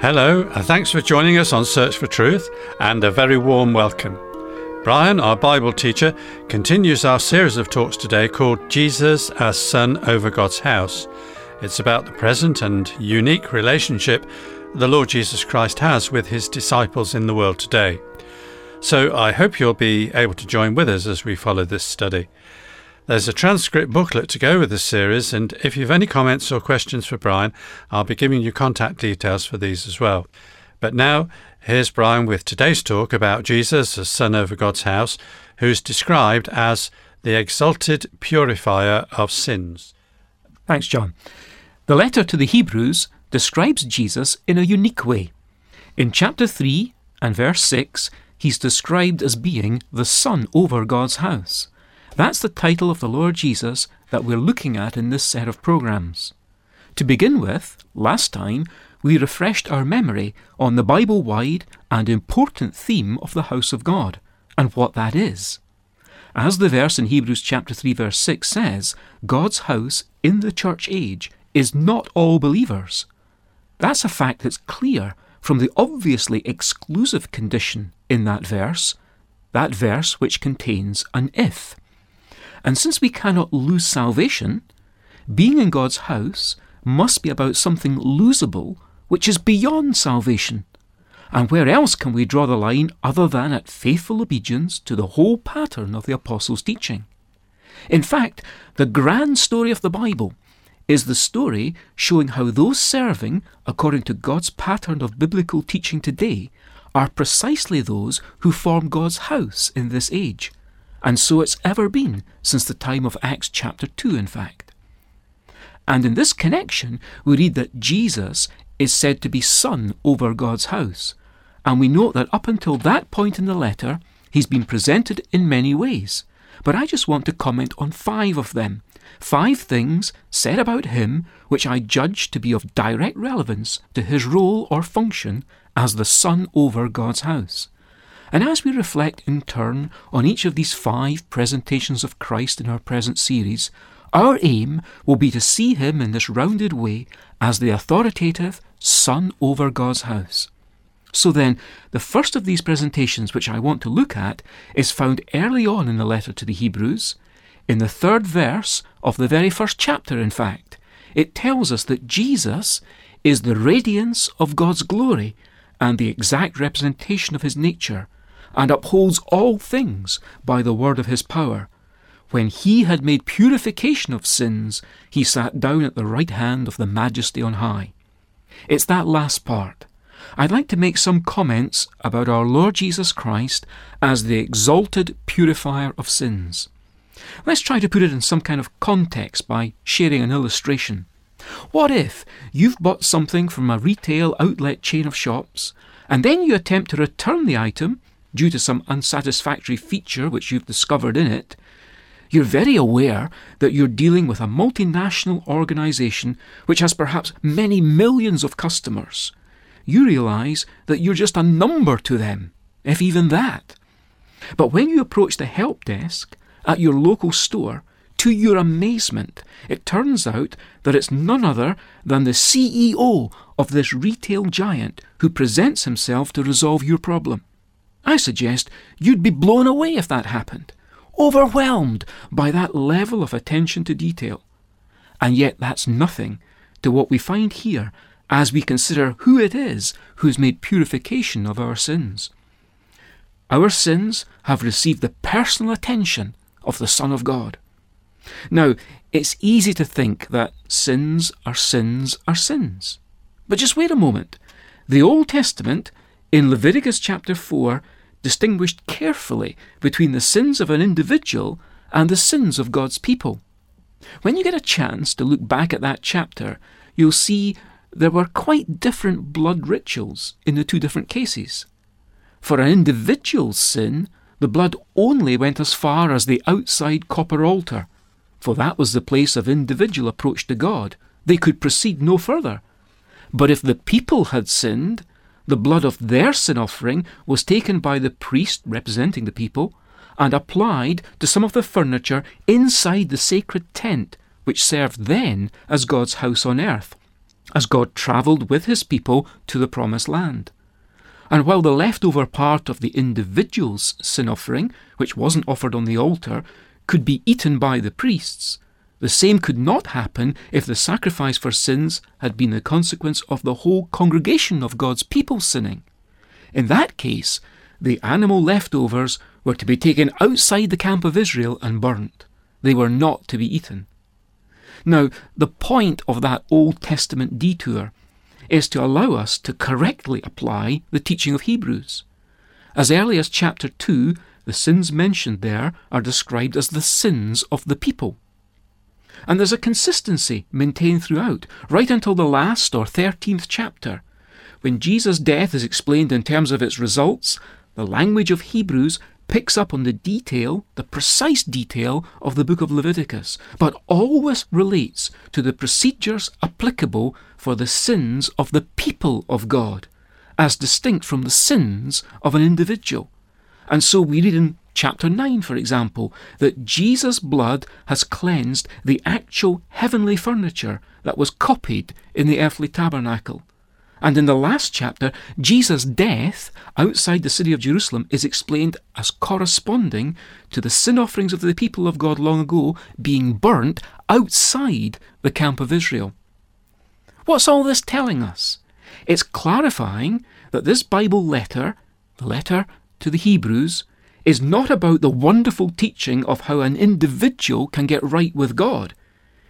Hello, and thanks for joining us on Search for Truth, and a very warm welcome. Brian, our Bible teacher, continues our series of talks today called Jesus as Son over God's House. It's about the present and unique relationship the Lord Jesus Christ has with his disciples in the world today. So I hope you'll be able to join with us as we follow this study. There's a transcript booklet to go with this series, and if you've any comments or questions for Brian, I'll be giving you contact details for these as well. But now, here's Brian with today's talk about Jesus the Son over God's house, who's described as the exalted purifier of sins. Thanks, John. The letter to the Hebrews describes Jesus in a unique way. In chapter 3 and verse 6, he's described as being the Son over God's house. That's the title of the Lord Jesus that we're looking at in this set of programs. To begin with, last time we refreshed our memory on the Bible wide and important theme of the house of God and what that is. As the verse in Hebrews chapter 3 verse 6 says, God's house in the church age is not all believers. That's a fact that's clear from the obviously exclusive condition in that verse, that verse which contains an if. And since we cannot lose salvation, being in God's house must be about something losable which is beyond salvation. And where else can we draw the line other than at faithful obedience to the whole pattern of the Apostles' teaching? In fact, the grand story of the Bible is the story showing how those serving according to God's pattern of biblical teaching today are precisely those who form God's house in this age and so it's ever been since the time of Acts chapter 2, in fact. And in this connection, we read that Jesus is said to be Son over God's house. And we note that up until that point in the letter, he's been presented in many ways. But I just want to comment on five of them. Five things said about him which I judge to be of direct relevance to his role or function as the Son over God's house. And as we reflect in turn on each of these five presentations of Christ in our present series, our aim will be to see him in this rounded way as the authoritative Son over God's house. So then, the first of these presentations which I want to look at is found early on in the letter to the Hebrews, in the third verse of the very first chapter, in fact. It tells us that Jesus is the radiance of God's glory and the exact representation of his nature and upholds all things by the word of his power. When he had made purification of sins, he sat down at the right hand of the Majesty on high. It's that last part. I'd like to make some comments about our Lord Jesus Christ as the exalted purifier of sins. Let's try to put it in some kind of context by sharing an illustration. What if you've bought something from a retail outlet chain of shops, and then you attempt to return the item due to some unsatisfactory feature which you've discovered in it, you're very aware that you're dealing with a multinational organization which has perhaps many millions of customers. You realize that you're just a number to them, if even that. But when you approach the help desk at your local store, to your amazement, it turns out that it's none other than the CEO of this retail giant who presents himself to resolve your problem. I suggest you'd be blown away if that happened, overwhelmed by that level of attention to detail. And yet that's nothing to what we find here as we consider who it is who's made purification of our sins. Our sins have received the personal attention of the Son of God. Now, it's easy to think that sins are sins are sins. But just wait a moment. The Old Testament in Leviticus chapter 4 distinguished carefully between the sins of an individual and the sins of God's people. When you get a chance to look back at that chapter, you'll see there were quite different blood rituals in the two different cases. For an individual's sin, the blood only went as far as the outside copper altar, for that was the place of individual approach to God. They could proceed no further. But if the people had sinned, the blood of their sin offering was taken by the priest representing the people and applied to some of the furniture inside the sacred tent, which served then as God's house on earth. as God travelled with his people to the promised land. And while the leftover part of the individual's sin offering, which wasn't offered on the altar, could be eaten by the priests, the same could not happen if the sacrifice for sins had been the consequence of the whole congregation of God's people sinning. In that case, the animal leftovers were to be taken outside the camp of Israel and burnt. They were not to be eaten. Now, the point of that Old Testament detour is to allow us to correctly apply the teaching of Hebrews. As early as chapter 2, the sins mentioned there are described as the sins of the people. And there's a consistency maintained throughout, right until the last or 13th chapter. When Jesus' death is explained in terms of its results, the language of Hebrews picks up on the detail, the precise detail of the book of Leviticus, but always relates to the procedures applicable for the sins of the people of God, as distinct from the sins of an individual. And so we read in chapter 9, for example, that Jesus' blood has cleansed the actual heavenly furniture that was copied in the earthly tabernacle. And in the last chapter, Jesus' death outside the city of Jerusalem is explained as corresponding to the sin offerings of the people of God long ago being burnt outside the camp of Israel. What's all this telling us? It's clarifying that this Bible letter, the letter to the Hebrews, is not about the wonderful teaching of how an individual can get right with God.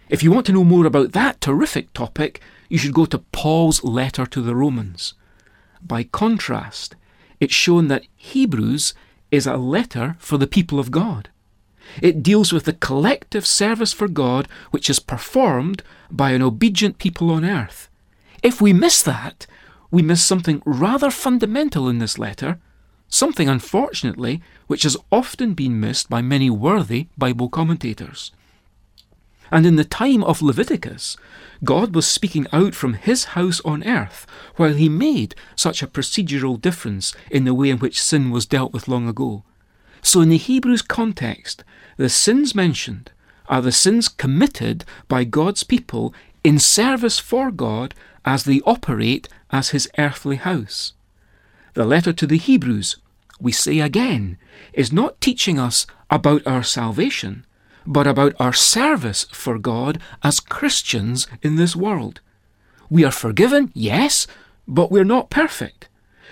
If you want to know more about that terrific topic, you should go to Paul's letter to the Romans. By contrast, it's shown that Hebrews is a letter for the people of God. It deals with the collective service for God which is performed by an obedient people on earth. If we miss that, we miss something rather fundamental in this letter, something, unfortunately, which has often been missed by many worthy Bible commentators. And in the time of Leviticus, God was speaking out from his house on earth while he made such a procedural difference in the way in which sin was dealt with long ago. So, in the Hebrews context, the sins mentioned are the sins committed by God's people in service for God as they operate as his earthly house. The letter to the Hebrews, we say again, is not teaching us about our salvation but about our service for God as Christians in this world. We are forgiven, yes, but we're not perfect.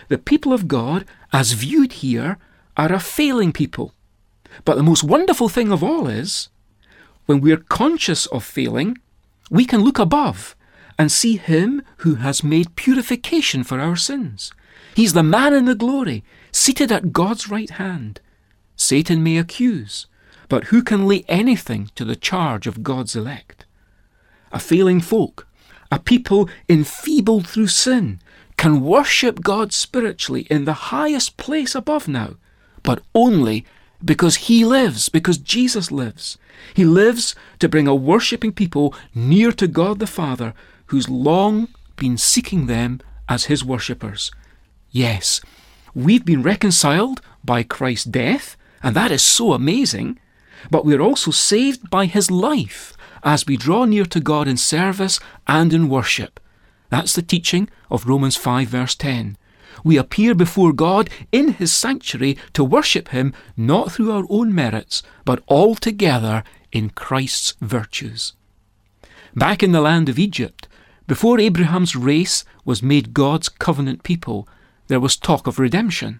The people of God, as viewed here, are a failing people. But the most wonderful thing of all is, when we're conscious of failing, we can look above and see Him who has made purification for our sins. He's the man in the glory, seated at God's right hand. Satan may accuse, but who can lay anything to the charge of God's elect? A failing folk, a people enfeebled through sin, can worship God spiritually in the highest place above now, but only because He lives, because Jesus lives. He lives to bring a worshipping people near to God the Father, who's long been seeking them as His worshippers. Yes, we've been reconciled by Christ's death, and that is so amazing but we are also saved by his life as we draw near to God in service and in worship. That's the teaching of Romans 5, verse 10. We appear before God in his sanctuary to worship him not through our own merits, but altogether in Christ's virtues. Back in the land of Egypt, before Abraham's race was made God's covenant people, there was talk of redemption.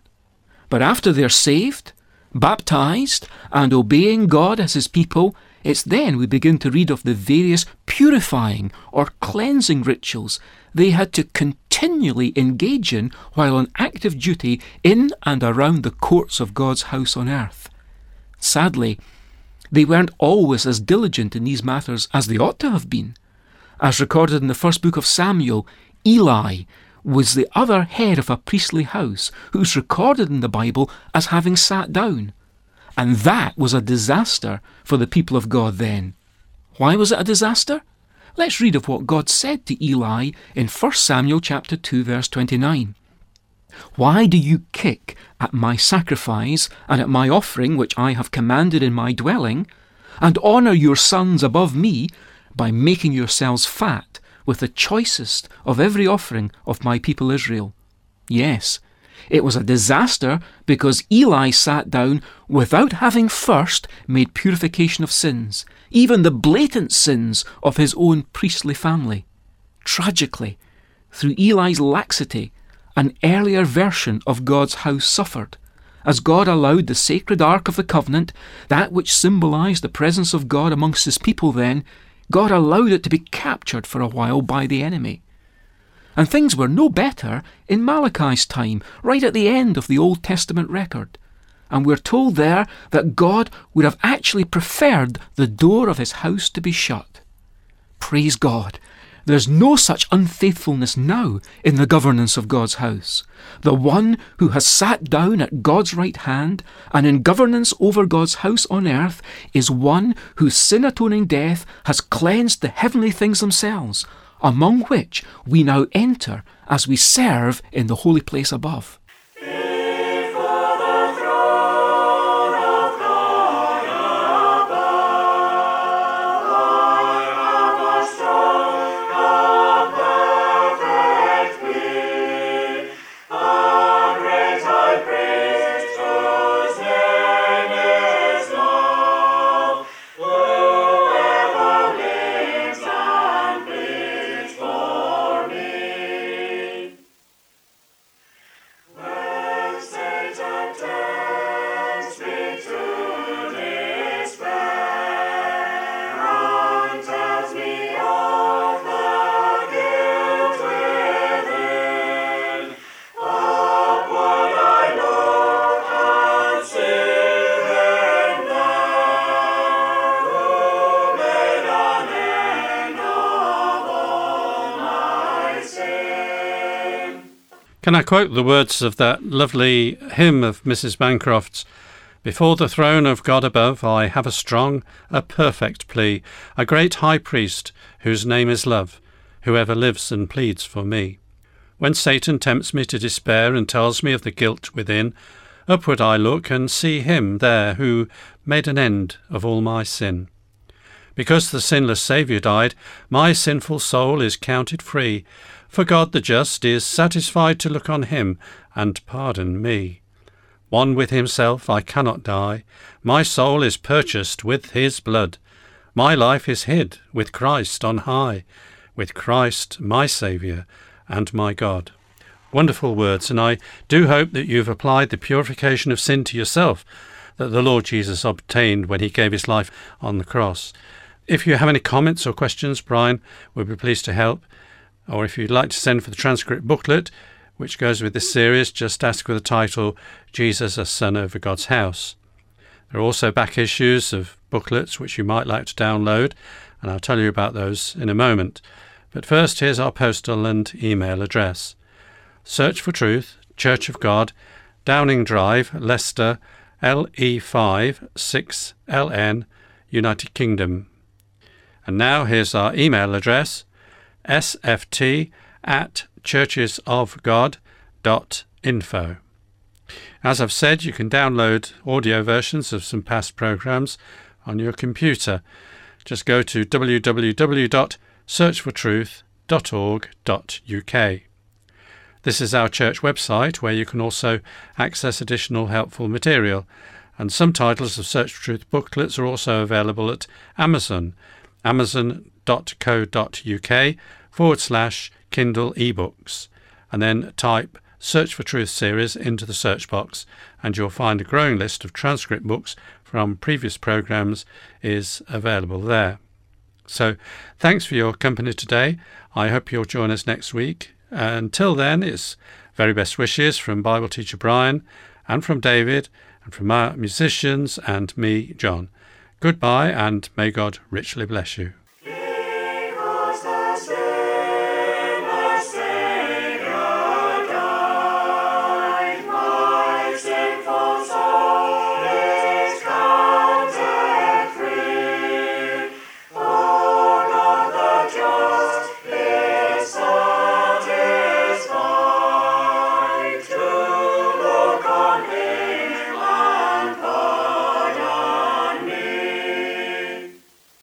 But after they're saved, baptized, and obeying God as His people, it's then we begin to read of the various purifying or cleansing rituals they had to continually engage in while on active duty in and around the courts of God's house on earth. Sadly, they weren't always as diligent in these matters as they ought to have been. As recorded in the first book of Samuel, Eli was the other head of a priestly house who's recorded in the Bible as having sat down. And that was a disaster for the people of God then. Why was it a disaster? Let's read of what God said to Eli in 1 Samuel chapter 2 verse 29. Why do you kick at my sacrifice and at my offering which I have commanded in my dwelling, and honour your sons above me by making yourselves fat with the choicest of every offering of my people Israel. Yes, it was a disaster because Eli sat down without having first made purification of sins, even the blatant sins of his own priestly family. Tragically, through Eli's laxity, an earlier version of God's house suffered, as God allowed the sacred Ark of the Covenant, that which symbolized the presence of God amongst his people then, God allowed it to be captured for a while by the enemy. And things were no better in Malachi's time, right at the end of the Old Testament record. And we're told there that God would have actually preferred the door of his house to be shut. Praise God there's no such unfaithfulness now in the governance of God's house. The one who has sat down at God's right hand and in governance over God's house on earth is one whose sin atoning death has cleansed the heavenly things themselves, among which we now enter as we serve in the holy place above. Can I quote the words of that lovely hymn of Mrs. Bancroft's? Before the throne of God above, I have a strong, a perfect plea, a great high priest, whose name is love, whoever lives and pleads for me. When Satan tempts me to despair and tells me of the guilt within, upward I look and see him there who made an end of all my sin. Because the sinless Saviour died, my sinful soul is counted free, for God the just is satisfied to look on him and pardon me. One with himself I cannot die. My soul is purchased with his blood. My life is hid with Christ on high, with Christ my Saviour and my God. Wonderful words, and I do hope that you've applied the purification of sin to yourself that the Lord Jesus obtained when he gave his life on the cross. If you have any comments or questions, Brian would be pleased to help or if you'd like to send for the transcript booklet, which goes with this series, just ask for the title Jesus, a Son over God's House. There are also back issues of booklets which you might like to download, and I'll tell you about those in a moment. But first, here's our postal and email address Search for Truth, Church of God, Downing Drive, Leicester, LE5 6LN, United Kingdom. And now here's our email address sft at churchesofgod.info. As I've said, you can download audio versions of some past programs on your computer. Just go to www.searchfortruth.org.uk. This is our church website where you can also access additional helpful material, and some titles of Search for Truth booklets are also available at Amazon, amazon.co.uk forward slash Kindle ebooks, and then type Search for Truth series into the search box, and you'll find a growing list of transcript books from previous programs is available there. So, thanks for your company today. I hope you'll join us next week. Until then, it's very best wishes from Bible teacher Brian and from David and from our musicians and me, John. Goodbye, and may God richly bless you. Blessed.